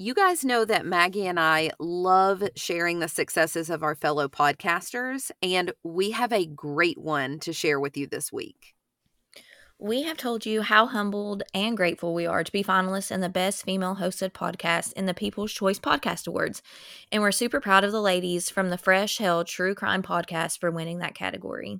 You guys know that Maggie and I love sharing the successes of our fellow podcasters, and we have a great one to share with you this week. We have told you how humbled and grateful we are to be finalists in the Best Female Hosted Podcast in the People's Choice Podcast Awards. And we're super proud of the ladies from the Fresh Hell True Crime Podcast for winning that category.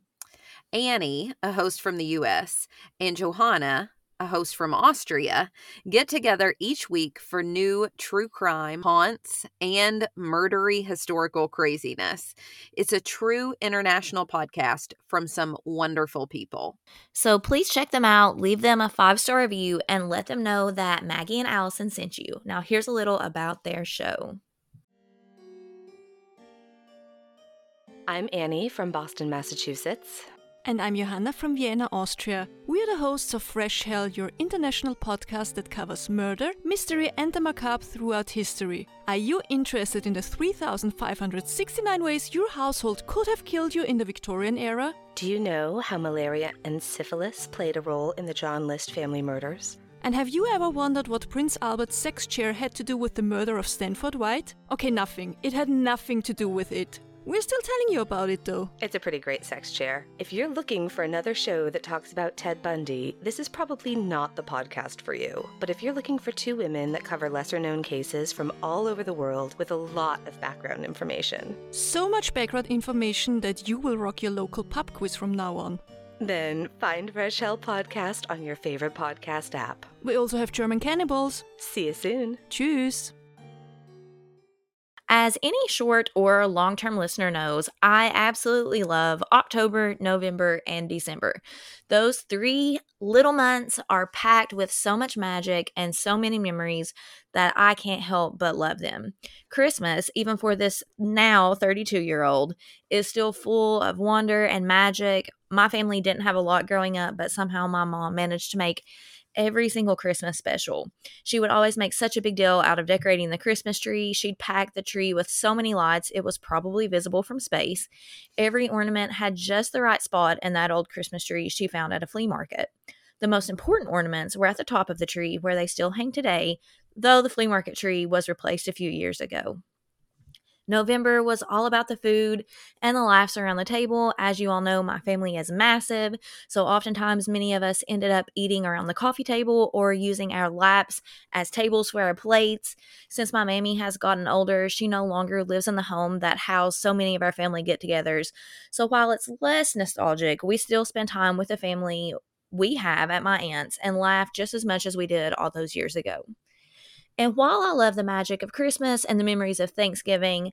Annie, a host from the US, and Johanna, a host from Austria, get together each week for new true crime haunts and murdery historical craziness. It's a true international podcast from some wonderful people. So please check them out, leave them a five star review, and let them know that Maggie and Allison sent you. Now, here's a little about their show. I'm Annie from Boston, Massachusetts. And I'm Johanna from Vienna, Austria. We are the hosts of Fresh Hell, your international podcast that covers murder, mystery, and the macabre throughout history. Are you interested in the 3,569 ways your household could have killed you in the Victorian era? Do you know how malaria and syphilis played a role in the John List family murders? And have you ever wondered what Prince Albert's sex chair had to do with the murder of Stanford White? Okay, nothing. It had nothing to do with it. We're still telling you about it though. It's a pretty great sex chair. If you're looking for another show that talks about Ted Bundy, this is probably not the podcast for you. But if you're looking for two women that cover lesser known cases from all over the world with a lot of background information, So much background information that you will rock your local pub quiz from now on. then find Fresh Hell Podcast on your favorite podcast app. We also have German cannibals. See you soon. Tschüss. As any short or long term listener knows, I absolutely love October, November, and December. Those three little months are packed with so much magic and so many memories that I can't help but love them. Christmas, even for this now 32 year old, is still full of wonder and magic. My family didn't have a lot growing up, but somehow my mom managed to make every single Christmas special. She would always make such a big deal out of decorating the Christmas tree. She'd pack the tree with so many lights, it was probably visible from space. Every ornament had just the right spot in that old Christmas tree she found at a flea market. The most important ornaments were at the top of the tree, where they still hang today, though the flea market tree was replaced a few years ago. November was all about the food and the laughs around the table. As you all know, my family is massive, so oftentimes many of us ended up eating around the coffee table or using our laps as tables for our plates. Since my mammy has gotten older, she no longer lives in the home that housed so many of our family get togethers. So while it's less nostalgic, we still spend time with the family we have at my aunt's and laugh just as much as we did all those years ago. And while I love the magic of Christmas and the memories of Thanksgiving,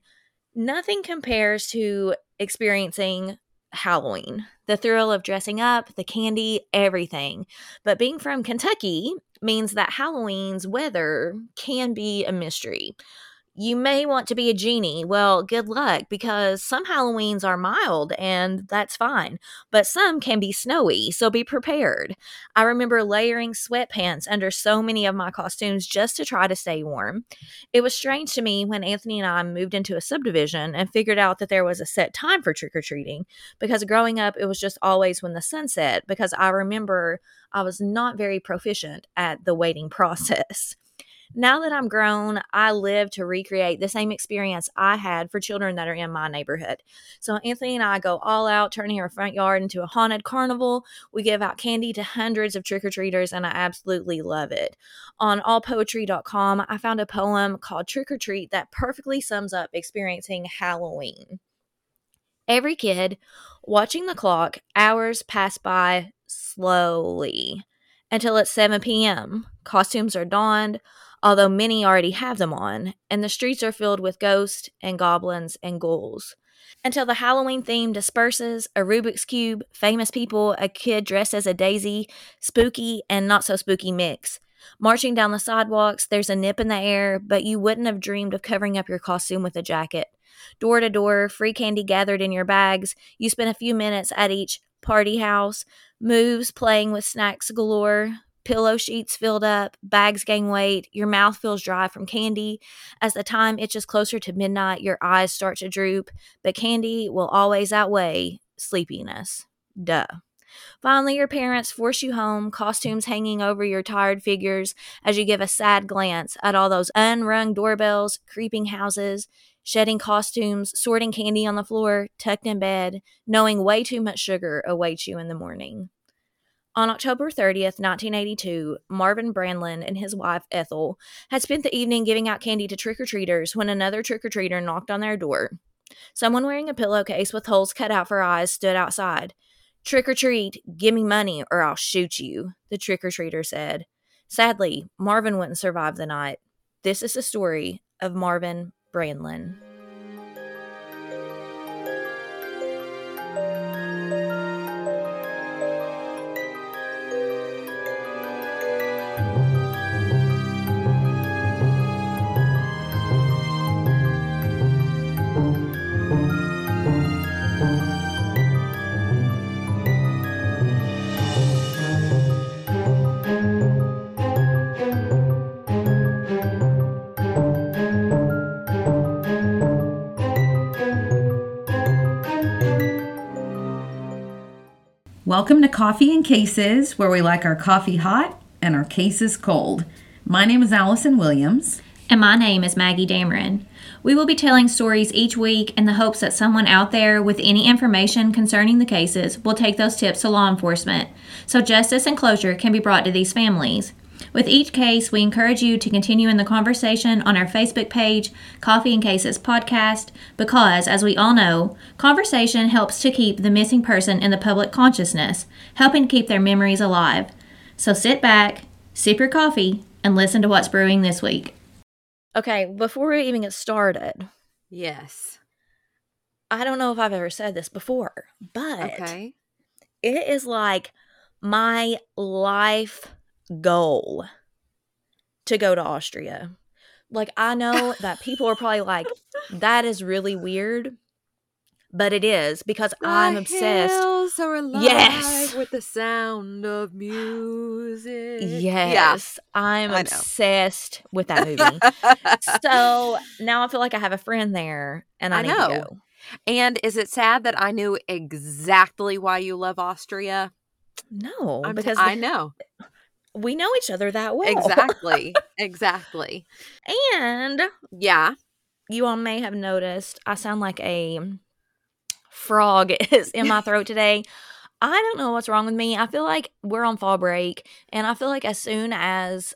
nothing compares to experiencing Halloween. The thrill of dressing up, the candy, everything. But being from Kentucky means that Halloween's weather can be a mystery. You may want to be a genie. Well, good luck because some Halloweens are mild and that's fine, but some can be snowy, so be prepared. I remember layering sweatpants under so many of my costumes just to try to stay warm. It was strange to me when Anthony and I moved into a subdivision and figured out that there was a set time for trick or treating because growing up, it was just always when the sun set because I remember I was not very proficient at the waiting process. Now that I'm grown, I live to recreate the same experience I had for children that are in my neighborhood. So Anthony and I go all out, turning our front yard into a haunted carnival. We give out candy to hundreds of trick or treaters, and I absolutely love it. On allpoetry.com, I found a poem called Trick or Treat that perfectly sums up experiencing Halloween. Every kid watching the clock, hours pass by slowly until it's 7 p.m. Costumes are donned, although many already have them on, and the streets are filled with ghosts and goblins and ghouls. Until the Halloween theme disperses, a Rubik's Cube, famous people, a kid dressed as a daisy, spooky and not so spooky mix. Marching down the sidewalks, there's a nip in the air, but you wouldn't have dreamed of covering up your costume with a jacket. Door to door, free candy gathered in your bags. You spend a few minutes at each party house, moves playing with snacks galore, pillow sheets filled up, bags gain weight, your mouth feels dry from candy. As the time itches closer to midnight, your eyes start to droop, but candy will always outweigh sleepiness. Duh. Finally, your parents force you home, costumes hanging over your tired figures as you give a sad glance at all those unrung doorbells, creeping houses, shedding costumes, sorting candy on the floor, tucked in bed, knowing way too much sugar awaits you in the morning. On October 30th, 1982, Marvin Brandlin and his wife Ethel had spent the evening giving out candy to trick or treaters when another trick or treater knocked on their door. Someone wearing a pillowcase with holes cut out for eyes stood outside. Trick or treat, give me money or I'll shoot you, the trick or treater said. Sadly, Marvin wouldn't survive the night. This is the story of Marvin Brandlin. Welcome to Coffee and Cases, where we like our coffee hot and our cases cold. My name is Allison Williams. And my name is Maggie Dameron. We will be telling stories each week in the hopes that someone out there with any information concerning the cases will take those tips to law enforcement so justice and closure can be brought to these families. With each case, we encourage you to continue in the conversation on our Facebook page, Coffee and Cases Podcast, because, as we all know, conversation helps to keep the missing person in the public consciousness, helping keep their memories alive. So sit back, sip your coffee, and listen to what's brewing this week. Okay, before we even get started, Yes. I don't know if I've ever said this before, but Okay. it is like my life goal to go to Austria. Like I know that people are probably like that is really weird, but it is because I'm obsessed. hills are alive Yes. with the sound of music. Yes, I'm obsessed with that movie. so now I feel like I have a friend there, and I, I need know. to go. and is it sad that I knew exactly why you love Austria? No, I'm because I know we know each other that well. exactly, exactly. and Yeah. you all may have noticed I sound like a frog is in my throat today. I don't know what's wrong with me. I feel like we're on fall break, and I feel like as soon as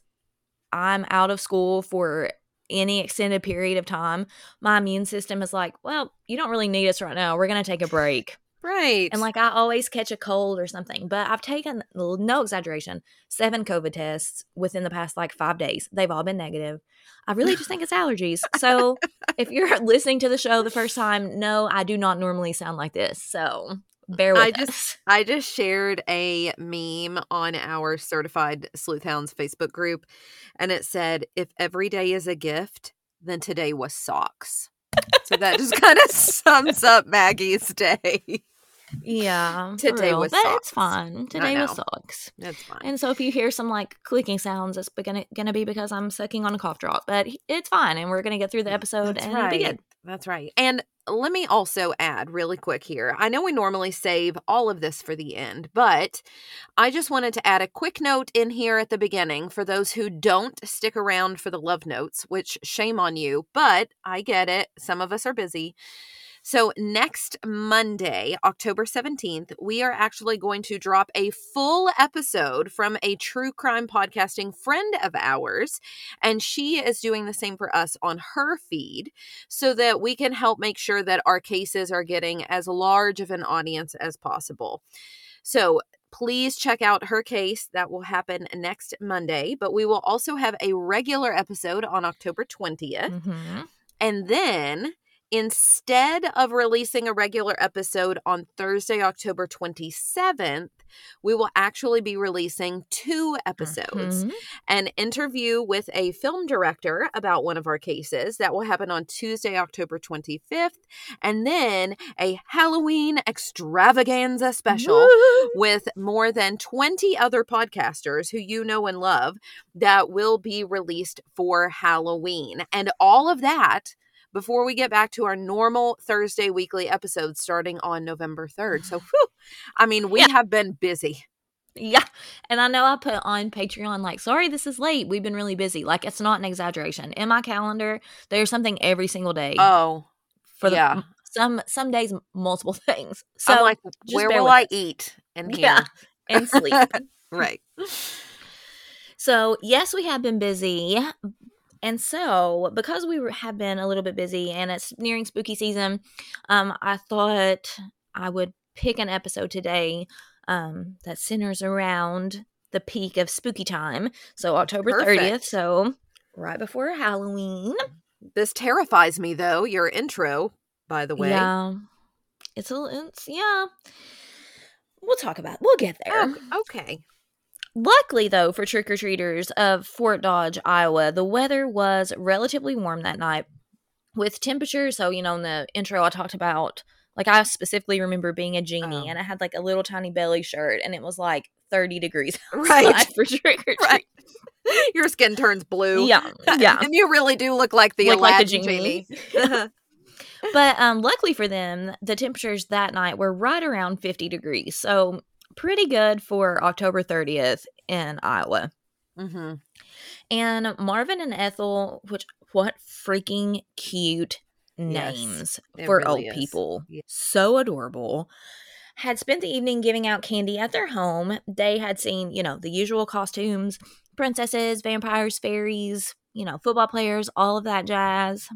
I'm out of school for any extended period of time, my immune system is like, well, you don't really need us right now. We're going to take a break. Right. And like I always catch a cold or something, but I've taken no exaggeration, seven COVID tests within the past like five days. They've all been negative. I really just think it's allergies. So if you're listening to the show the first time, no, I do not normally sound like this. So bear with I us. just I just shared a meme on our certified sleuth hounds Facebook group and it said if every day is a gift, then today was socks. so that just kind of sums up Maggie's day. Yeah, Today was but socks. it's fine. Today was socks. That's fine. And so if you hear some like clicking sounds, it's gonna gonna be because I'm sucking on a cough drop. But it's fine, and we're gonna get through the episode That's and it'll be right. good. That's right. And let me also add really quick here. I know we normally save all of this for the end, but I just wanted to add a quick note in here at the beginning for those who don't stick around for the love notes, which shame on you, but I get it. Some of us are busy. So, next Monday, October 17th, we are actually going to drop a full episode from a true crime podcasting friend of ours. And she is doing the same for us on her feed so that we can help make sure that our cases are getting as large of an audience as possible. So, please check out her case. That will happen next Monday, but we will also have a regular episode on October 20th. Mhm. And then instead of releasing a regular episode on Thursday, October 27th, we will actually be releasing two episodes Mhm. an interview with a film director about one of our cases that will happen on Tuesday, October 25th, and then a Halloween extravaganza special Woo! with more than 20 other podcasters who you know and love that will be released for Halloween. And all of that before we get back to our normal Thursday weekly episodes starting on November 3rd. So, whew, I mean, we Yeah. have been busy. Yeah. And I know I put on Patreon, like, sorry, this is late. We've been really busy. Like, it's not an exaggeration. In my calendar, there's something every single day Oh, for the yeah. some some days multiple things. So I'm like, where will I eat And here? Yeah. and sleep. right. So, yes, we have been busy. And so, because we were- have been a little bit busy and it's nearing spooky season, um, I thought I would pick an episode today um, that centers around the peak of spooky time. So, October 30th. So, right before Halloween. This terrifies me, though. Your intro, by the way. Yeah. It's a, little it's, yeah. We'll talk about We'll get there. Oh, okay. Luckily, though, for trick or treaters of Fort Dodge, Iowa, the weather was relatively warm that night with temperatures. So, you know, in the intro, I talked about, like, I specifically remember being a genie Oh. and I had like a little tiny belly shirt and it was like 30 degrees Right. for trick or treat. Right. Your skin turns blue. Yeah. Yeah. and you really do look like the Look like Aladdin genie. genie. But um, luckily for them, the temperatures that night were right around 50 degrees. So, pretty good for October 30th in Iowa. hmm And Marvin and Ethel, which what freaking cute names it for really old is. people. Yeah. So adorable. Had spent the evening giving out candy at their home. They had seen, you know, the usual costumes princesses, vampires, fairies, you know, football players, all of that jazz.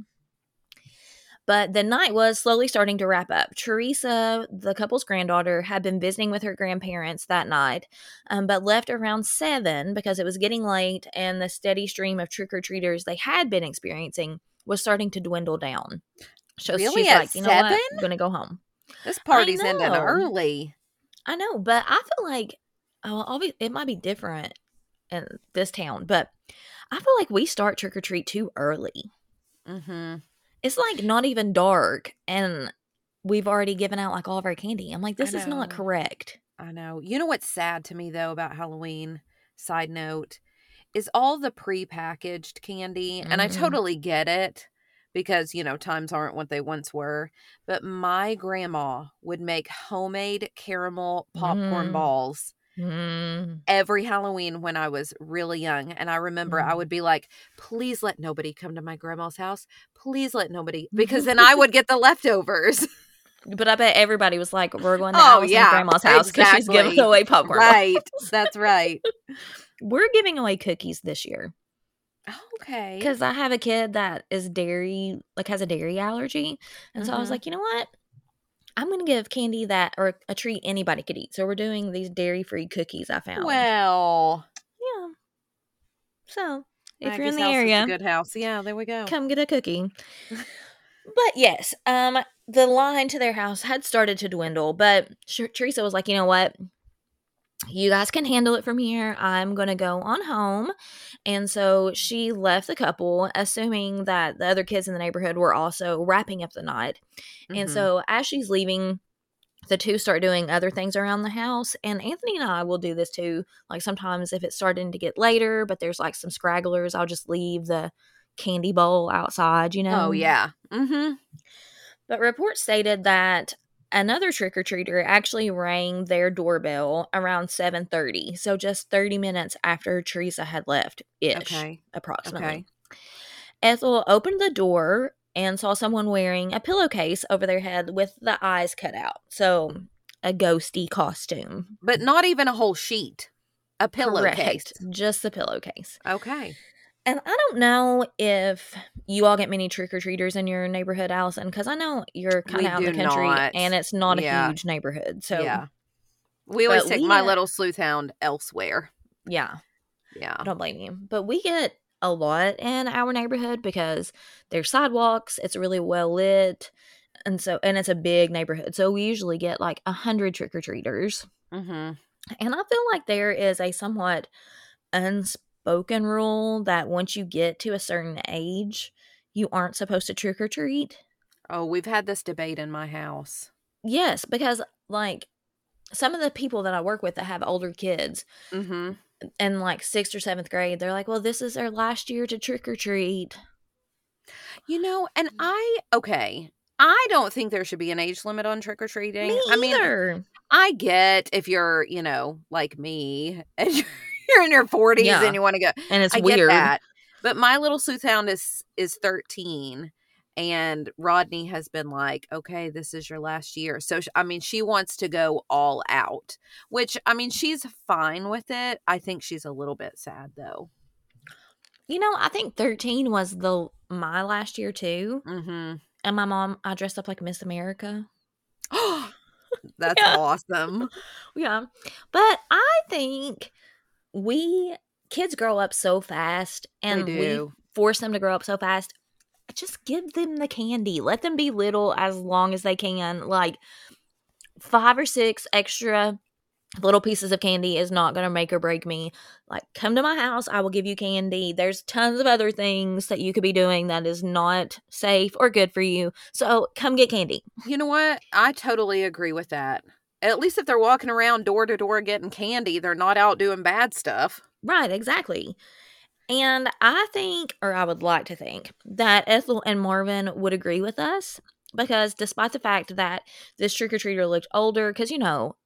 But the night was slowly starting to wrap up. Teresa, the couple's granddaughter, had been visiting with her grandparents that night, um, but left around seven because it was getting late and the steady stream of trick or treaters they had been experiencing was starting to dwindle down. So Really? she's like, you know what? I'm going to go home. This party's ending early. I know, but I feel like oh, it might be different in this town, but I feel like we start trick or treat too early. hmm It's like not even dark, and we've already given out like all of our candy. I'm like, this is not correct. I know. You know what's sad to me though about Halloween? Side note is all the pre-packaged candy, and I Mhm. totally get it because you know times aren't what they once were. But my grandma would make homemade caramel popcorn Mm. balls Mm. every Halloween when I was really young. And I remember I Mhm. would be like, please let nobody come to my grandma's house. Please let nobody, because then I would get the leftovers. But I bet everybody was like, "We're going to Oh, yeah, grandma's house because she's giving away popcorn." right. That's right. We're giving away cookies this year Okay. because I have a kid that is dairy, like has a dairy allergy, and so I was Mhm. like, you know what? I'm gonna give candy that or a treat anybody could eat. So we're doing these dairy free cookies. I found. Well, yeah. So if Maggie's you're in the house is a area, good house. Yeah, there we go. come get a cookie. but yes, um, the line to their house had started to dwindle, but Teresa was like, you know what? You guys can handle it from here. I'm going to go on home. And so she left the couple, assuming that the other kids in the neighborhood were also wrapping up the night. And Mhm. so as she's leaving, the two start doing other things around the house. And Anthony and I will do this too. Like sometimes if it's starting to get later, but there's like some scragglers, I'll just leave the candy bowl outside, you know? oh yeah. Mm-hmm. But reports stated that another trick or treater actually rang their doorbell around 7:30, so just 30 minutes after Teresa had left ish, Okay. approximately. Okay. Ethel opened the door and saw someone wearing a pillowcase over their head with the eyes cut out. So a ghosty costume. But not even a whole sheet. A pillowcase. Just the pillowcase. Okay. And I don't know if you all get many trick or treaters in your neighborhood, Allison, because I know you're kind of out in the country not. and it's not Yeah. a huge neighborhood. So, yeah. We always but take we my get- little sleuth hound elsewhere. yeah, Yeah. I don't blame you. But we get a lot in our neighborhood because there's sidewalks, it's really well lit, and so and it's a big neighborhood. So we usually get like a hundred trick or treaters. Mm-hmm. And I feel like there is a somewhat unspoken rule that once you get to a certain age, you aren't supposed to trick or treat. Oh, we've had this debate in my house. Yes, because like some of the people that I work with that have older kids Mm-hmm. in like sixth or seventh grade, they're like, well, this is their last year to trick or treat. You know, and I okay. I don't think there should be an age limit on trick or treating. Me I mean. I get if you're, you know, like me and you're, you're in your 40s Yeah. and you want to go. and it's I get weird. that. But my little sleuth hound is is 13 and Rodney has been like, "Okay, this is your last year." So I mean, she wants to go all out, which I mean, she's fine with it. I think she's a little bit sad though. You know, I think 13 was the my last year too. Mhm. And my mom, I dressed up like Miss America. That's Yeah. awesome. Yeah. But I think we kids grow up so fast and we do. force them to grow up so fast. Just give them the candy. Let them be little as long as they can. Like five or six extra little pieces of candy is not going to make or break me. Like, come to my house. I will give you candy. There's tons of other things that you could be doing that is not safe or good for you. So come get candy. You know what? I totally agree with that. At least if they're walking around door to door getting candy, they're not out doing bad stuff. Right, exactly. And I think, or I would like to think, that Ethel and Marvin would agree with us because despite the fact that this trick or treater looked older, because you know,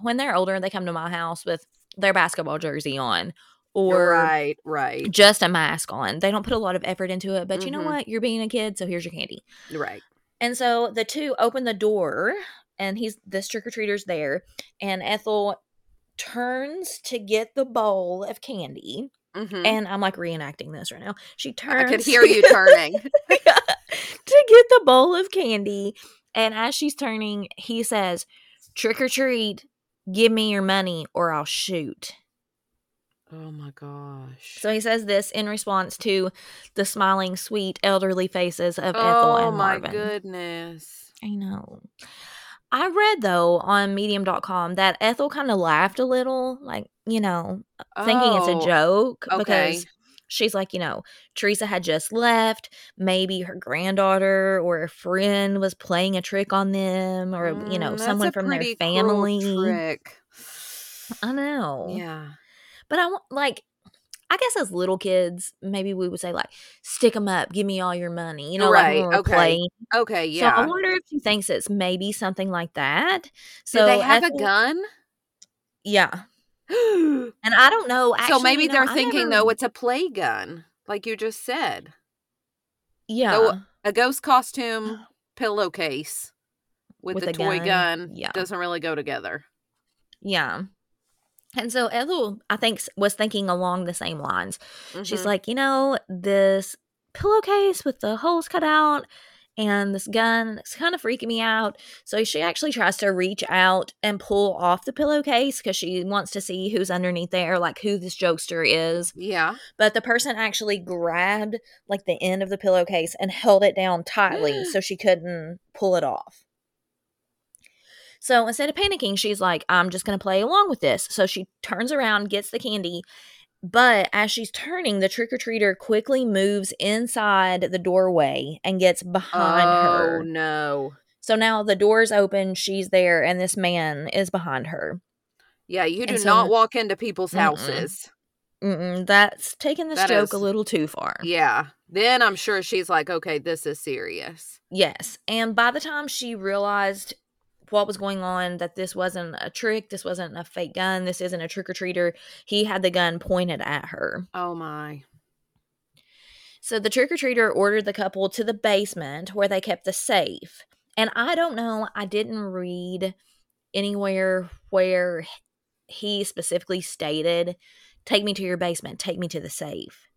when they're older, they come to my house with their basketball jersey on or right, right, just a mask on. They don't put a lot of effort into it, but you know Mhm. what? You're being a kid, so here's your candy. right. And so the two open the door, and he's this trick or treater's there, and Ethel turns to get the bowl of candy. Mhm. And I'm like reenacting this right now. She turns. I could hear you turning. to get the bowl of candy. And as she's turning, he says, Trick or treat, give me your money or I'll shoot. oh my gosh. So he says this in response to the smiling, sweet, elderly faces of Ethel and Marvin. oh my goodness. I know. I read though on medium.com that Ethel kind of laughed a little, like, you know, thinking it's Oh, a joke okay. because she's like, you know, Teresa had just left. Maybe her granddaughter or a friend was playing a trick on them, or, you know, Mm, someone from their family. trick. I know. Yeah. But I want, like, I guess as little kids, maybe we would say, like, stick them up, give me all your money, you know, Right, like okay. playing. Okay. Yeah. So I wonder if she thinks it's maybe something like that. So they have Ethel- a gun? Yeah. And I don't know. Actually, so maybe you know, they're I thinking never- though it's a play gun, like you just said, yeah, a ghost costume oh. pillowcase with, With the a toy gun, gun. yeah. doesn't really go together. yeah. And so Ethel, I think, was thinking along the same lines. She's Mhm. like, you know, this pillowcase with the holes cut out and this gun it's kind of freaking me out. So she actually tries to reach out and pull off the pillowcase because she wants to see who's underneath there, like who this jokester is. yeah. But the person actually grabbed like the end of the pillowcase and held it down tightly so she couldn't pull it off. So instead of panicking, she's like, I'm just going to play along with this. So she turns around, gets the candy. But as she's turning, the trick or treater quickly moves inside the doorway and gets behind oh her. Oh, no. So now the door's open, she's there, and this man is behind her. Yeah, you do so- not walk into people's Mm-mm. houses. Mm-mm, that's taking this That joke is- a little too far. Yeah. Then I'm sure she's like, okay, this is serious. Yes. And by the time she realized what was going on, that this wasn't a trick, this wasn't a fake gun, this isn't a trick or treater, he had the gun pointed at her. Oh my. So the trick or treater ordered the couple to the basement where they kept the safe. And I don't know, I didn't read anywhere where he specifically stated, take me to your basement, take me to the safe.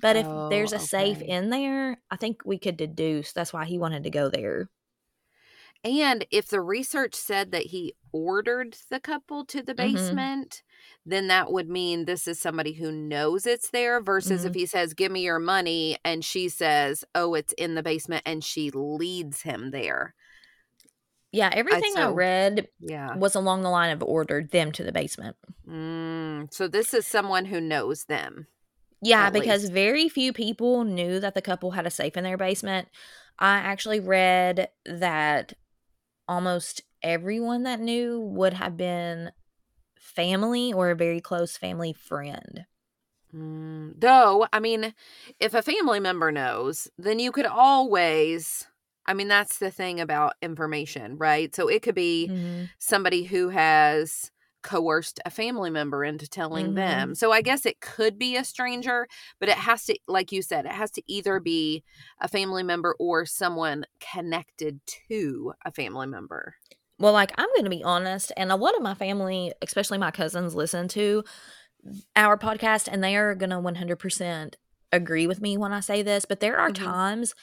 But if Oh, there's a safe in there, I think we could deduce that's why he wanted to go there. And if the research said that he ordered the couple to the Mhm. basement, then that would mean this is somebody who knows it's there versus Mm-hmm. if he says, Give me your money, and she says, Oh, it's in the basement, and she leads him there. Yeah, everything I so- read Yeah. was along the line of ordered them to the basement. Mm, so this is someone who knows them. Yeah, because least. very few people knew that the couple had a safe in their basement. I actually read that almost everyone that knew would have been family or a very close family friend. Mm, though, I mean, if a family member knows, then you could always. I mean, that's the thing about information, right? So it could be Mhm. somebody who has coerced a family member into telling Mhm. them. So I guess it could be a stranger, but it has to, like you said, it has to either be a family member or someone connected to a family member. Well, like I'm going to be honest, and a lot of my family, especially my cousins, listen to our podcast, and they are going to 100% agree with me when I say this. But there are Mhm. times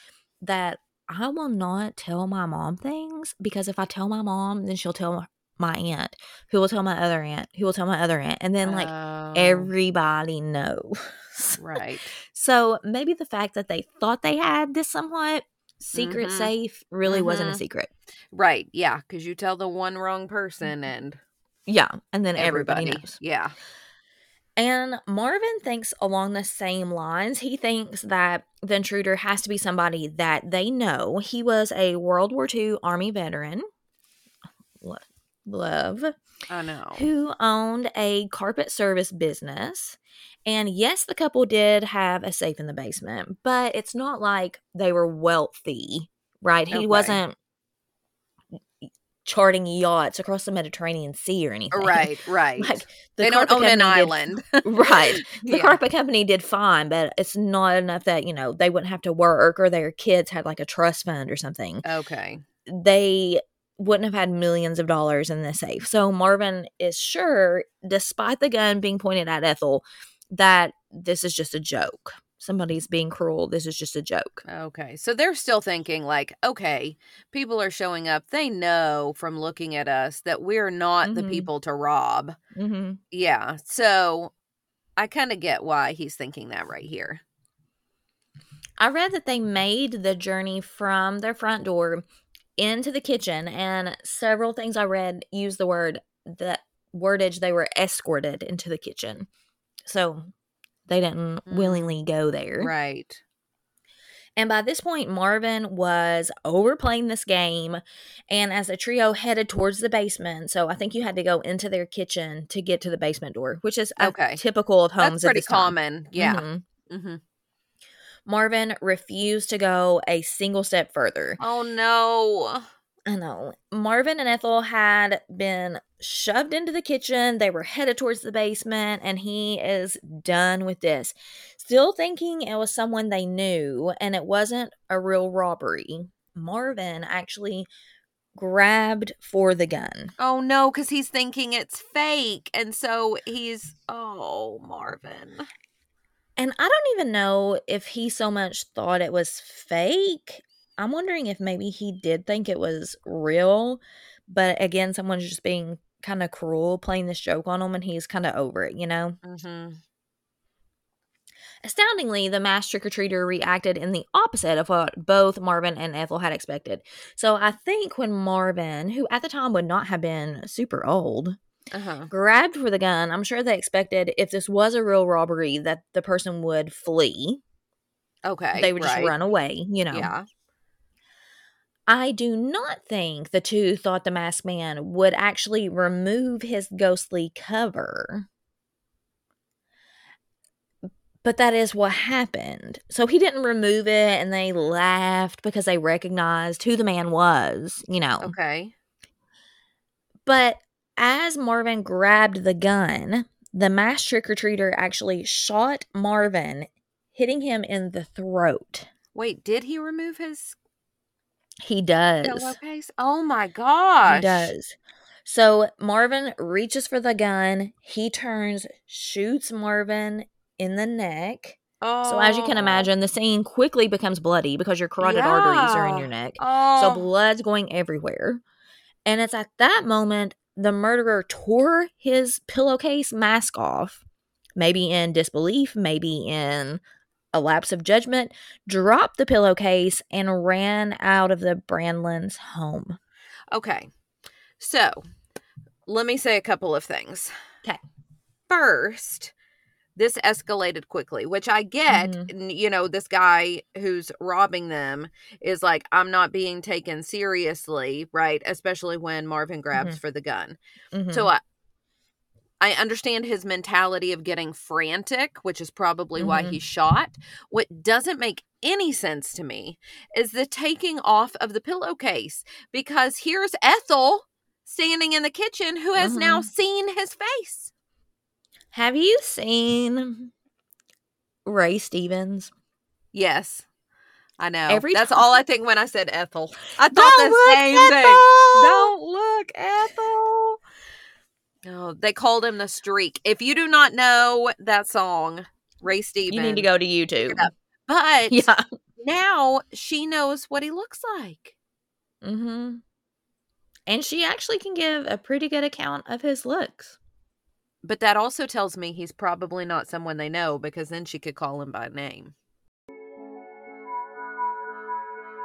that I will not tell my mom things because if I tell my mom, then she'll tell my aunt, who will tell my other aunt, who will tell my other aunt, and then like Oh, everybody knows. right. so maybe the fact that they thought they had this somewhat secret Mhm. safe really wasn't a Mhm. secret. Right. Yeah. Because you tell the one wrong person Mm-hmm. and Yeah, and then everybody, everybody. knows. Yeah. And Marvin thinks along the same lines. He thinks that the intruder has to be somebody that they know. He was a World War II Army veteran. Lo- Love. I know. Who owned a carpet service business. And yes, the couple did have a safe in the basement, but it's not like they were wealthy, right? He Okay. wasn't charting yachts across the Mediterranean Sea or anything. Right. Right. Like the they don't own an did- island. right. The Yeah. carpet company did fine, but it's not enough that, you know, they wouldn't have to work or their kids had like a trust fund or something. Okay. They wouldn't have had millions of dollars in the safe. So Marvin is sure, despite the gun being pointed at Ethel, that this is just a joke. Somebody's being cruel. This is just a joke. Okay. So they're still thinking, like, okay, people are showing up. They know from looking at us that we're not the Mhm. people to rob. hmm Yeah. So I kind of get why he's thinking that right here. I read that they made the journey from their front door into the kitchen, and several things I read use the word that wordage they were escorted into the kitchen. So they didn't Mm. willingly go there. Right. And by this point, Marvin was overplaying this game. And as the trio headed towards the basement, so I think you had to go into their kitchen to get to the basement door, which is Okay. typical of homes. That's at pretty this time. common. Yeah. Mhm. hmm Marvin refused to go a single step further. Oh, no. I know. Marvin and Ethel had been shoved into the kitchen. They were headed towards the basement, and he is done with this. Still thinking it was someone they knew and it wasn't a real robbery. Marvin actually grabbed for the gun. Oh, no. Because he's thinking it's fake. And so he's, oh, Marvin. And I don't even know if he so much thought it was fake. I'm wondering if maybe he did think it was real. But again, someone's just being kind of cruel, playing this joke on him, and he's kind of over it, you know? hmm Astoundingly, the mass trick or treater reacted in the opposite of what both Marvin and Ethel had expected. So I think when Marvin, who at the time would not have been super old, Uh-huh. grabbed for the gun, I'm sure they expected if this was a real robbery that the person would flee. Okay. they would just run away, you know. Yeah. I do not think the two thought the masked man would actually remove his ghostly cover. But that is what happened. So he didn't remove it and they laughed because they recognized who the man was, you know. Okay. But as Marvin grabbed the gun, the mass trick or treater actually shot Marvin, hitting him in the throat. Wait, did he remove his He does. pillowcase? Oh my gosh. He does. So Marvin reaches for the gun. He turns, shoots Marvin in the neck. Oh. So as you can oh. imagine, the scene quickly becomes bloody because your carotid arteries are in your neck. Oh. So blood's going everywhere. And it's at that moment the murderer tore his pillowcase mask off, maybe in disbelief, maybe in a lapse of judgment, dropped the pillowcase and ran out of the Brandlins' home. Okay. So, let me say a couple of things. Okay. First, this escalated quickly, which I get. Mhm. You know, this guy who's robbing them is like, I'm not being taken seriously, right? Especially when Marvin grabs for the gun. Mhm. So, I, I understand his mentality of getting frantic, which is probably why Mhm. he shot. What doesn't make any sense to me is the taking off of the pillowcase because here's Ethel standing in the kitchen who has now Mhm. seen his face. Have you seen Ray Stevens? Yes. I know. Every That's time- all I think when I said Ethel. I thought Don't the same thing. Don't look, Ethel. No, they called him the streak. If you do not know that song, Ray Stevens, You need to go to YouTube. But Yeah. now she knows what he looks like. Mm-hmm. And she actually can give a pretty good account of his looks. But that also tells me he's probably not someone they know because then she could call him by name.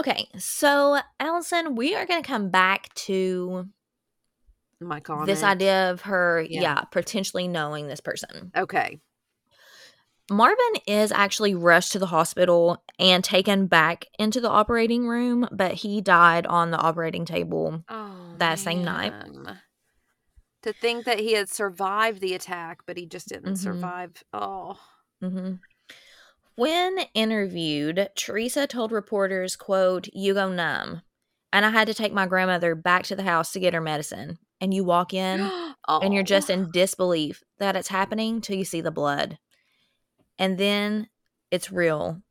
Okay, so Allison, we are going to come back to My comment. this idea of her, Yeah. yeah. potentially knowing this person. Okay. Marvin is actually rushed to the hospital and taken back into the operating room, but he died on the operating table. Oh, That same night. To think that he had survived the attack, but he just didn't Mhm. survive. Oh. hmm When interviewed, Teresa told reporters, quote, you go numb. And I had to take my grandmother back to the house to get her medicine. And you walk in and you're Oh. just in disbelief that it's happening till you see the blood. And then it's real.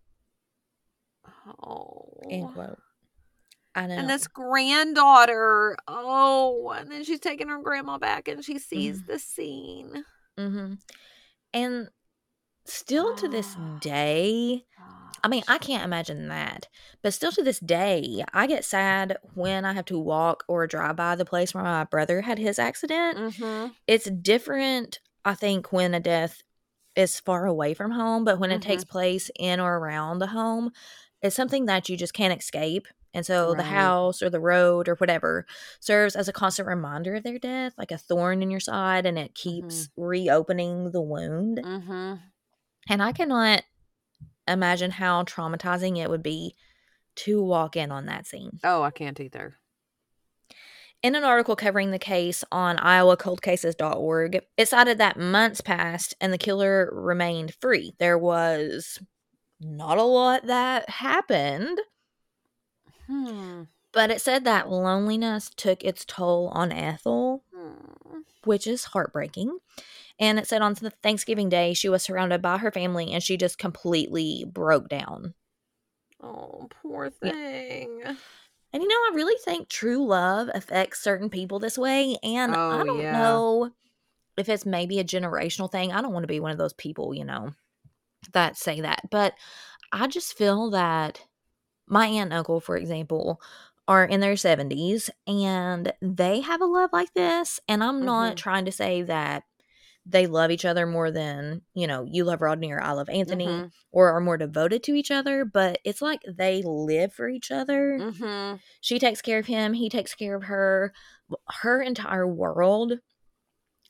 Oh. End quote. I know. And this granddaughter, oh, and then she's taking her grandma back and she sees the scene. hmm And still to this ah, day, I mean, I can't imagine that. But still to this day, I get sad when I have to walk or drive by the place where my brother had his accident. Mm-hmm. It's different, I think, when a death is far away from home, but when it takes mm-hmm. place in or around the home, it's something that you just can't escape. And so the house or the road or whatever serves as a constant reminder of their death, like a thorn in your side, and it keeps mm-hmm. reopening the wound. Mm-hmm. And I cannot imagine how traumatizing it would be to walk in on that scene. Oh, I can't either. In an article covering the case on iowacoldcases.org, it cited that months passed and the killer remained free. There was not a lot that happened, Hmm. but it said that loneliness took its toll on Ethel, Hmm. which is heartbreaking. And it said on the Thanksgiving Day, she was surrounded by her family and she just completely broke down. Oh, poor Yeah. thing. And you know, I really think true love affects certain people this way. And I Oh, don't yeah. know if it's maybe a generational thing. I don't want to be one of those people, you know, that say that. But I just feel that my aunt and uncle, for example, are in their 70s and they have a love like this. And I'm not Mhm. trying to say that they love each other more than, you know, you love Rodney or I love Anthony Mhm. or are more devoted to each other, but it's like they live for each other. Mm-hmm. she takes care of him he takes care of her. Her entire world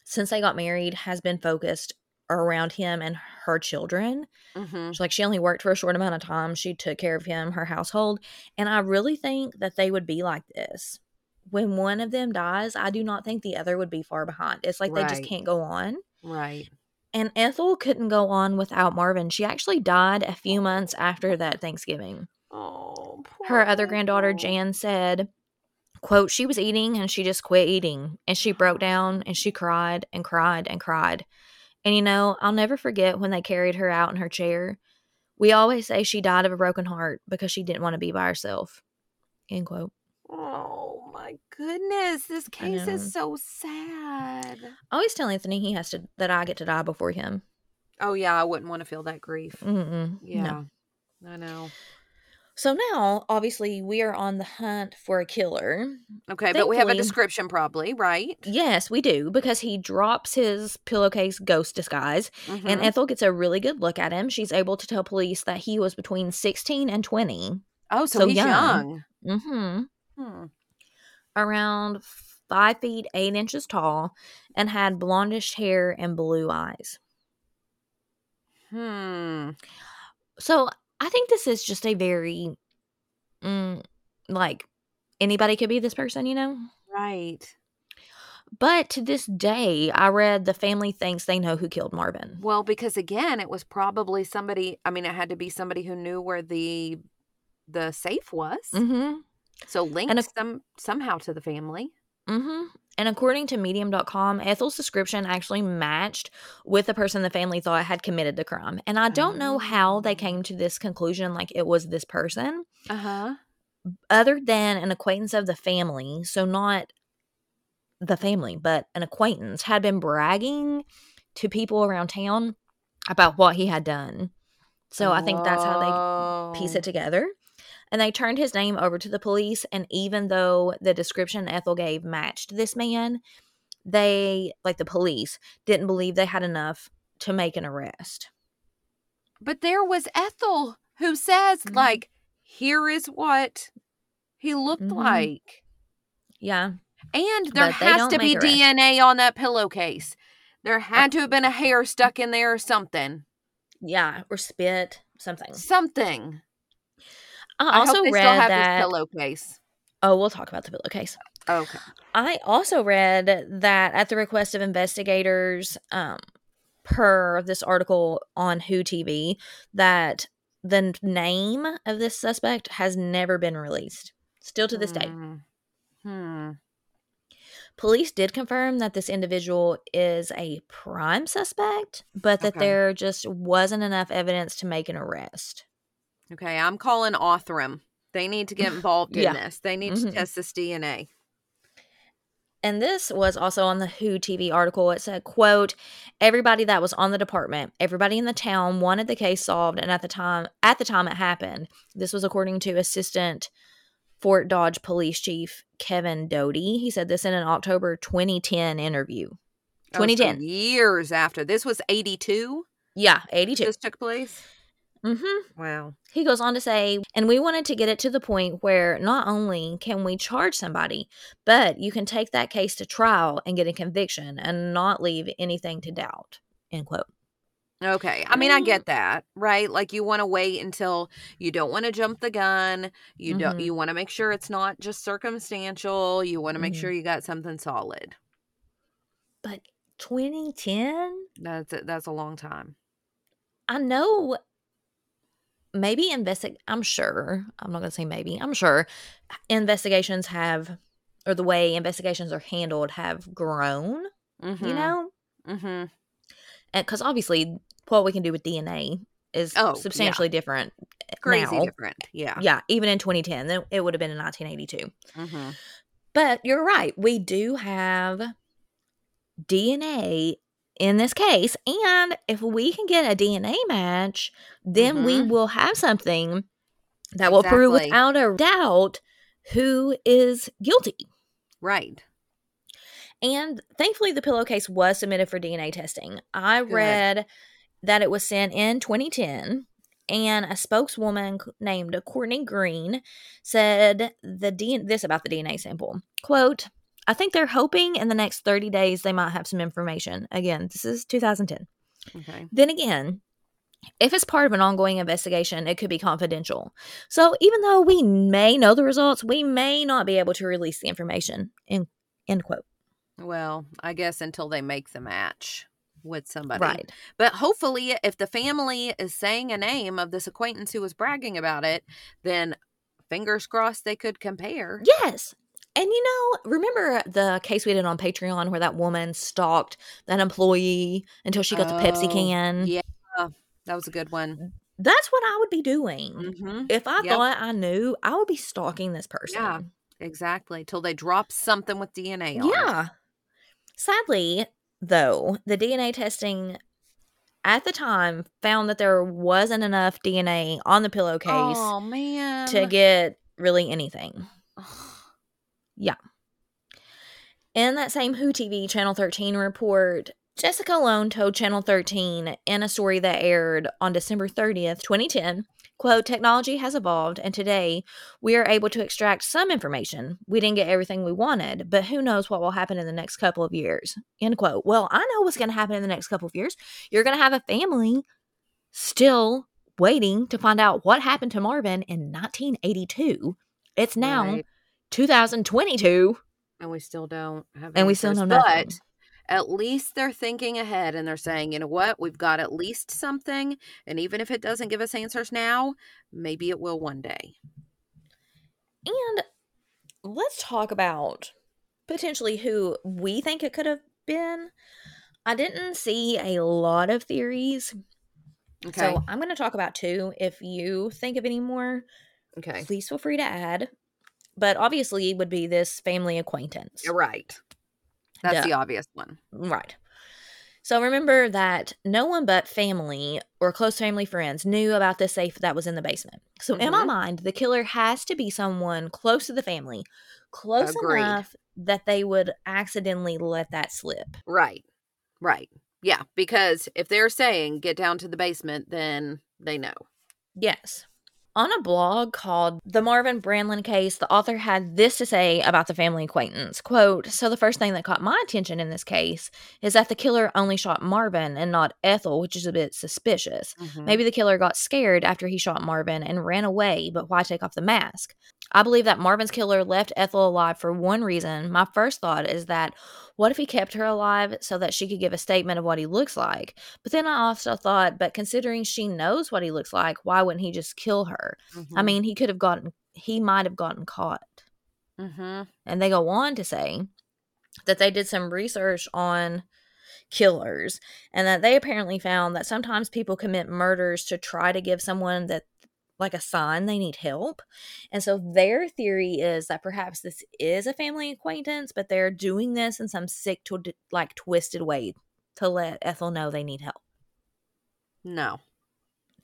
since they got married has been focused around him and her children. Mm-hmm. She's like she only worked for a short amount of time she took care of him her household and i really think that they would be like this. When one of them dies i do not think the other would be far behind. It's like they just can't go on Right. and ethel couldn't go on without marvin she actually died a few months after that thanksgiving Oh, poor her other granddaughter jan said quote, she was eating and she just quit eating. And she broke down and she cried and cried and cried. And you know, I'll never forget when they carried her out in her chair. We always say she died of a broken heart because she didn't want to be by herself. End quote. Oh my goodness. This case is so sad. I always tell Anthony he has to that I get to die before him. Oh yeah, I wouldn't want to feel that grief. Mm-mm, Yeah. no. I know. So now, obviously, we are on the hunt for a killer. Okay, but we have a description probably, right? Yes, we do, because he drops his pillowcase ghost disguise, and Mhm. Ethel gets a really good look at him. She's able to tell police that he was between 16 and 20. oh, so, so he's young. young. Mm-hmm. Hmm. Around five feet, eight inches tall, and had blondish hair and blue eyes. Hmm. So I think this is just a very, mm, like, anybody could be this person, you know? Right. But to this day, I read the family thinks they know who killed Marvin. Well, because again, it was probably somebody. I mean, it had to be somebody who knew where the the safe was. Mm-hmm. So linked if- some somehow to the family. Mm-hmm. And according to Medium.com, Ethel's description actually matched with the person the family thought had committed the crime. And I don't know how they Oh. came to this conclusion, like it was this person, Uh huh. other than an acquaintance of the family. So not the family, but an acquaintance had been bragging to people around town about what he had done. So I think that's how they piece it together. And they turned his name over to the police. And even though the description Ethel gave matched this man, they, like the police, didn't believe they had enough to make an arrest. But there was Ethel who says, Mhm. like, here is what he looked Mhm. like. Yeah. And there has to be. DNA on that pillowcase. There had to have been a hair stuck in there or something. Yeah. Or spit, something. Something. I I also hope they read still have that. this pillowcase. Oh, we'll talk about the pillowcase. Okay. I also read that at the request of investigators, um, per this article on Who TV, that the name of this suspect has never been released. Still to this day. Hmm. Hmm. Police did confirm that this individual is a prime suspect, but that Okay. there just wasn't enough evidence to make an arrest. Okay, I'm calling Othram. They need to get involved in Yeah. this. They need Mhm. to test this DNA. And this was also on the Who TV article. It said, quote, everybody that was on the department, everybody in the town wanted the case solved. And at the time, at the time it happened, this was according to assistant Fort Dodge police chief Kevin Doty. He said this in an October 2010 interview. Oh, so 2010. years after. This was 82 Yeah, 82. this took place? Mm-hmm. Wow. He goes on to say, and we wanted to get it to the point where not only can we charge somebody, but you can take that case to trial and get a conviction and not leave anything to doubt. End quote. Okay. I mean, I get that, right? Like you want to wait until you don't want to jump the gun. You don't Mhm. you want to make sure it's not just circumstantial. You want to make Mhm. sure you got something solid. But 2010, That's a, that's a long time. I know maybe investig I'm sure. I'm not going to say maybe. I'm sure investigations have or the way investigations are handled have grown, Mm-hmm. you know? Mm-hmm. Cuz obviously what we can do with DNA is Oh, yeah. substantially different Crazy now. different. Yeah. Yeah, even in 2010, then it would have been in 1982. Mm-hmm. But you're right. We do have DNA in this case. And if we can get a DNA match, then we Mhm. will have something that will prove without a doubt who is guilty. Right. And thankfully, the pillowcase was submitted for DNA testing. I Good. read that it was sent in 2010, and a spokeswoman named Courtney Green said the D- this about the DNA sample. Quote, I think they're hoping in the next 30 days they might have some information. Again, this is 2010. Okay. Then again, if it's part of an ongoing investigation, it could be confidential. So even though we may know the results, we may not be able to release the information. End, end quote. Well, I guess until they make the match with somebody. Right. But hopefully, if the family is saying a name of this acquaintance who was bragging about it, then fingers crossed they could compare. Yes. And you know, remember the case we did on Patreon where that woman stalked that employee until she got the Pepsi Oh, can? yeah. That was a good one. That's what I would be doing. Mm-hmm. If I Yep. thought I knew, I would be stalking this person. Yeah. Exactly. Till they drop something with DNA on it. Yeah. Sadly, though, the DNA testing at the time found that there wasn't enough DNA on the pillowcase Oh man. to get really anything. In that same Who TV Channel 13 report, Jessica Lone told Channel 13 in a story that aired on December 30th, 2010, quote, technology has evolved and today we are able to extract some information. We didn't get everything we wanted, but who knows what will happen in the next couple of years, end quote. Well, I know what's going to happen in the next couple of years. You're going to have a family still waiting to find out what happened to Marvin in 1982. It's now Right. 2022. and we still don't have And we still answers, know. But at least they're thinking ahead and they're saying, you know what, we've got at least something, and even if it doesn't give us answers now, maybe it will one day. And let's talk about potentially who we think it could have been. I didn't see a lot of theories. Okay. So I'm going to talk about two. If you think of any more, okay. please feel free to add. But obviously, it would be this family acquaintance. You're right. That's Duh. the obvious one. Right. So remember that no one but family or close family friends knew about the safe that was in the basement. So in my Mhm. mind, the killer has to be someone close to the family, close Agreed. enough that they would accidentally let that slip. Right. Right. Yeah. Because if they're saying get down to the basement, then they know. Yes. On a blog called The Marvin Brandlin Case, the author had this to say about the family acquaintance. Quote, So the first thing that caught my attention in this case is that the killer only shot Marvin and not Ethel, which is a bit suspicious. Mhm. Maybe the killer got scared after he shot Marvin and ran away, but why take off the mask? I believe that Marvin's killer left Ethel alive for one reason. My first thought is that what if he kept her alive so that she could give a statement of what he looks like? But then I also thought, but considering she knows what he looks like, why wouldn't he just kill her? I Mhm. mean, he could have gotten, he might have gotten caught. Mhm. And they go on to say that they did some research on killers and that they apparently found that sometimes people commit murders to try to give someone that like a sign they need help. And so their theory is that perhaps this is a family acquaintance, but they're doing this in some sick to like twisted way to let Ethel know they need help. No.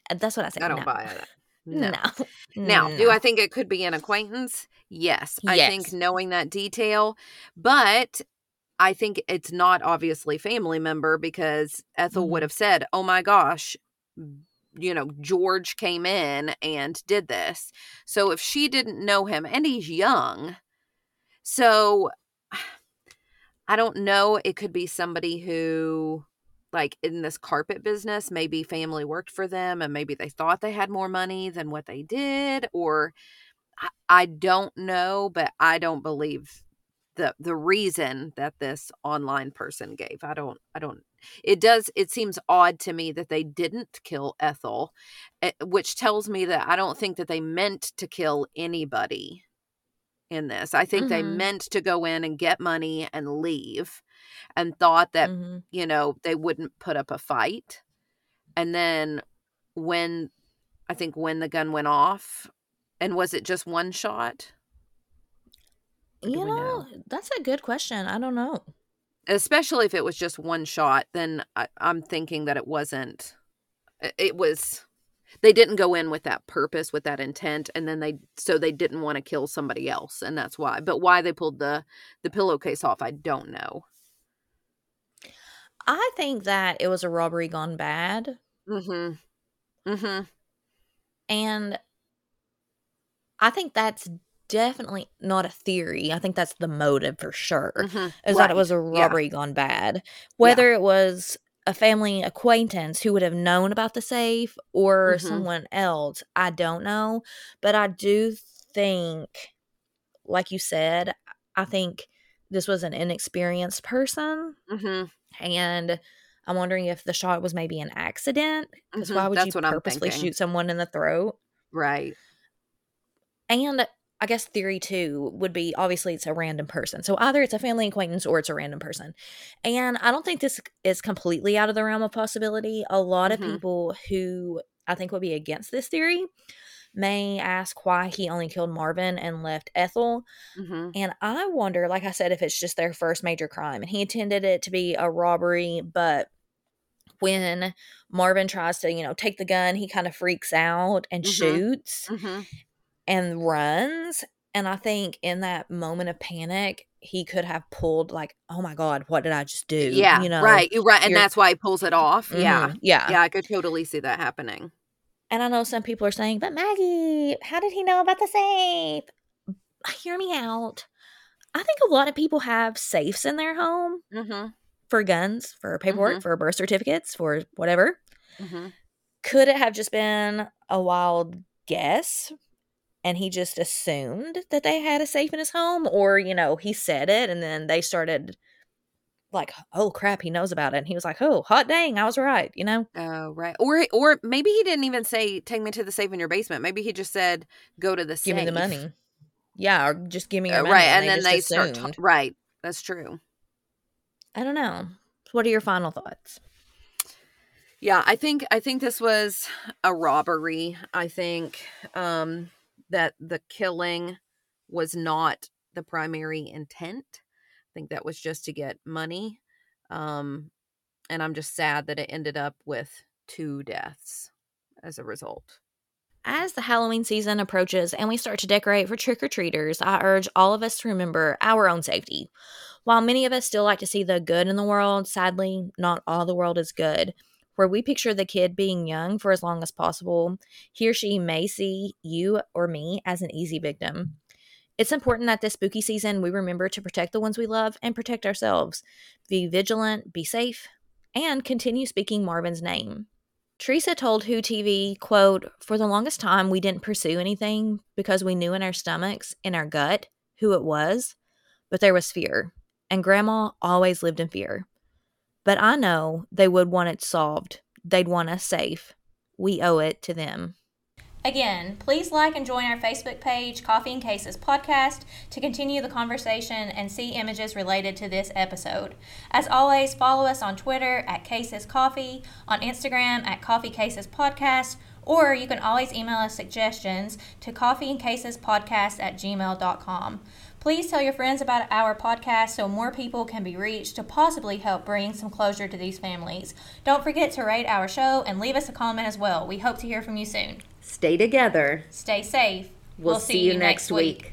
That's what I said. I don't no. buy it. No. No. Now, do I think it could be an acquaintance? Yes. I think knowing that detail, but I think it's not obviously family member because Ethel would Mhm. have said, "Oh my gosh, you know, George came in and did this." So if she didn't know him and he's young, so I don't know, it could be somebody who like in this carpet business, maybe family worked for them and maybe they thought they had more money than what they did or I, don't know, but I don't believe the the reason that this online person gave. I don't I don't it does it seems odd to me that they didn't kill Ethel, eh, which tells me that I don't think that they meant to kill anybody in this. I think they Mhm. meant to go in and get money and leave and thought that Mhm. you know, they wouldn't put up a fight. And then when I think when the gun went off, and was it just one shot? Or You we know, that's a good question. I don't know. Especially if it was just one shot, then I, I'm thinking that it wasn't. It was. They didn't go in with that purpose, with that intent, and then they so they didn't want to kill somebody else, and that's why. But why they pulled the the pillowcase off, I don't know. I think that it was a robbery gone bad. Mm-hmm. Mm-hmm. And I think that's definitely not a theory. I think that's the motive for sure. mm-hmm. Is that it was a Yeah. robbery gone bad. Whether it was a family acquaintance who would have known about the safe or Mhm. someone else, I don't know. But I do think, like you said, I think this was an inexperienced person. Mm-hmm. And I'm wondering if the shot was maybe an accident. Because Mhm, why would that's you purposely shoot someone in the throat? Right. And I guess theory two would be obviously it's a random person. So either it's a family acquaintance or it's a random person. And I don't think this is completely out of the realm of possibility. A lot Mhm. of people who I think would be against this theory may ask why he only killed Marvin and left Ethel. hmm And I wonder, like I said, if it's just their first major crime and he intended it to be a robbery, but when Marvin tries to, you know, take the gun, he kind of freaks out and Mhm. shoots hmm and runs. And I think in that moment of panic, he could have pulled like, "Oh my god, what did I just do?" Yeah, you know, right. You're right, and you're- that's why he pulls it off. Yeah, Mhm, yeah, yeah. I could totally see that happening. And I know some people are saying, "But Maggie, how did he know about the safe?" Hear me out. I think a lot of people have safes in their home hmm for guns, for paperwork, for birth certificates, for whatever. hmm Could it have just been a wild guess and he just assumed that they had a safe in his home? Or, you know, he said it and then they started like, oh crap, he knows about it. And he was like, oh, hot dang, I was right, you know? Oh, right. Or or maybe he didn't even say take me to the safe in your basement. Maybe he just said go to the safe. Give me the money. Yeah, or just give me your Uh, money. right, and, then just they start. assumed. ta- right, that's true. I don't know. What are your final thoughts? Yeah, I think I think this was a robbery. I think um that the killing was not the primary intent. I think that was just to get money. Um and I'm just sad that it ended up with two deaths as a result. As the Halloween season approaches and we start to decorate for trick or treaters, I urge all of us to remember our own safety. While many of us still like to see the good in the world, sadly, not all the world is good. Where we picture the kid being young for as long as possible, he or she may see you or me as an easy victim. It's important that this spooky season we remember to protect the ones we love and protect ourselves. Be vigilant, be safe, and continue speaking Marvin's name. Teresa told Who TV, quote, For the longest time, we didn't pursue anything because we knew in our stomachs, in our gut, who it was, but there was fear. And Grandma always lived in fear. But I know they would want it solved. They'd want us safe. We owe it to them. Again, please like and join our Facebook page, Coffee and Cases Podcast, to continue the conversation and see images related to this episode. As always, follow us on Twitter at Cases Coffee, on Instagram at Coffee Cases Podcast, or you can always email us suggestions to coffeeandcasespodcast at gmail.com. Please tell your friends about our podcast so more people can be reached to possibly help bring some closure to these families. Don't forget to rate our show and leave us a comment as well. We hope to hear from you soon. Stay together. Stay safe. We'll, see, you next week.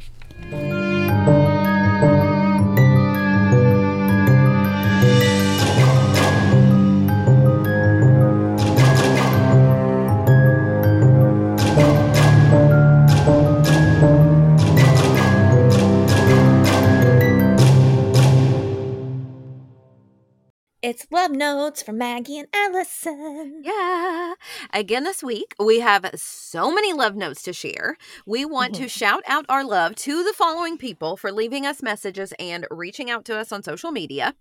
It's Love Notes from Maggie and Allison. Yeah. Again, this week, we have so many love notes to share. We want to mm-hmm. shout out our love to the following people for leaving us messages and reaching out to us on social media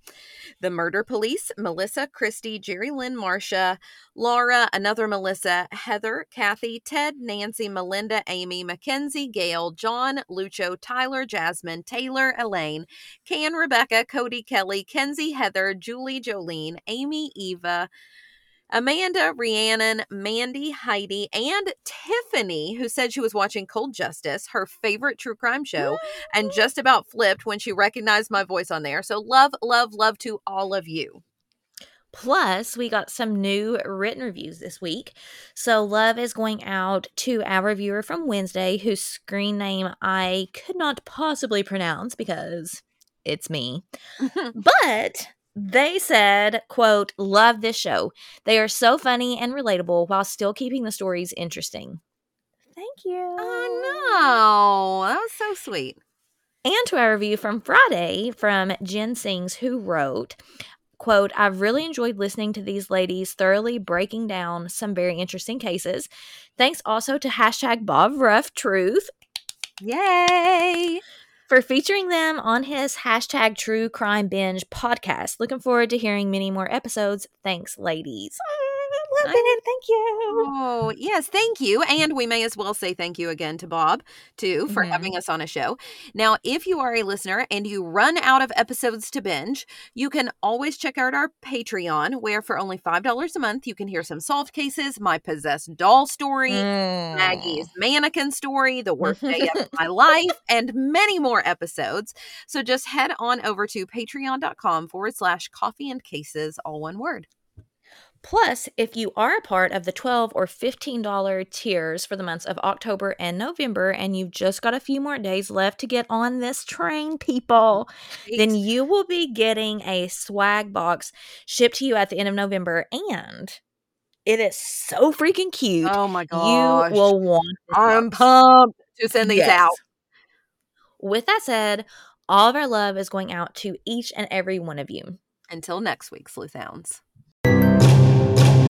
the Murder Police, Melissa, Christy, Jerry Lynn, Marcia, Laura, another Melissa, Heather, Kathy, Ted, Nancy, Melinda, Amy, Mackenzie, Gail, John, Lucho, Tyler, Jasmine, Taylor, Elaine, Can, Rebecca, Cody, Kelly, Kenzie, Heather, Julie, Jolene, Amy, Eva, Amanda, Rhiannon, Mandy, Heidi, and Tiffany, who said she was watching Cold Justice, her favorite true crime show, and just about flipped when she recognized my voice on there. So, love, love, love to all of you. Plus, we got some new written reviews this week. So, love is going out to our reviewer from Wednesday, whose screen name I could not possibly pronounce because it's me. but they said, quote, love this show. They are so funny and relatable while still keeping the stories interesting. Thank you. Oh, no. That was so sweet. And to our review from Friday from Jen Sings, who wrote, quote, I've really enjoyed listening to these ladies thoroughly breaking down some very interesting cases. Thanks also to hashtag Bob Ruff Truth Yay. For featuring them on his hashtag True Crime Binge podcast. Looking forward to hearing many more episodes. Thanks, ladies. Love it. Thank you. Oh, yes, thank you. And we may as well say thank you again to Bob, too, for Mhm. having us on a show. Now, if you are a listener and you run out of episodes to binge, you can always check out our Patreon, where for only $5 a month, you can hear some solved cases, my possessed doll story, Mm. Maggie's mannequin story, the worst day of my life, and many more episodes. So just head on over to patreon.com forward slash coffee and cases, all one word. Plus, if you are a part of the 12 or $15 tiers for the months of October and November, and you've just got a few more days left to get on this train, people, then you will be getting a swag box shipped to you at the end of November. And it is so freaking cute. oh my gosh. you will want I'm pumped to send these Yes. out. With that said, all of our love is going out to each and every one of you. Until next week, Sleuthhounds.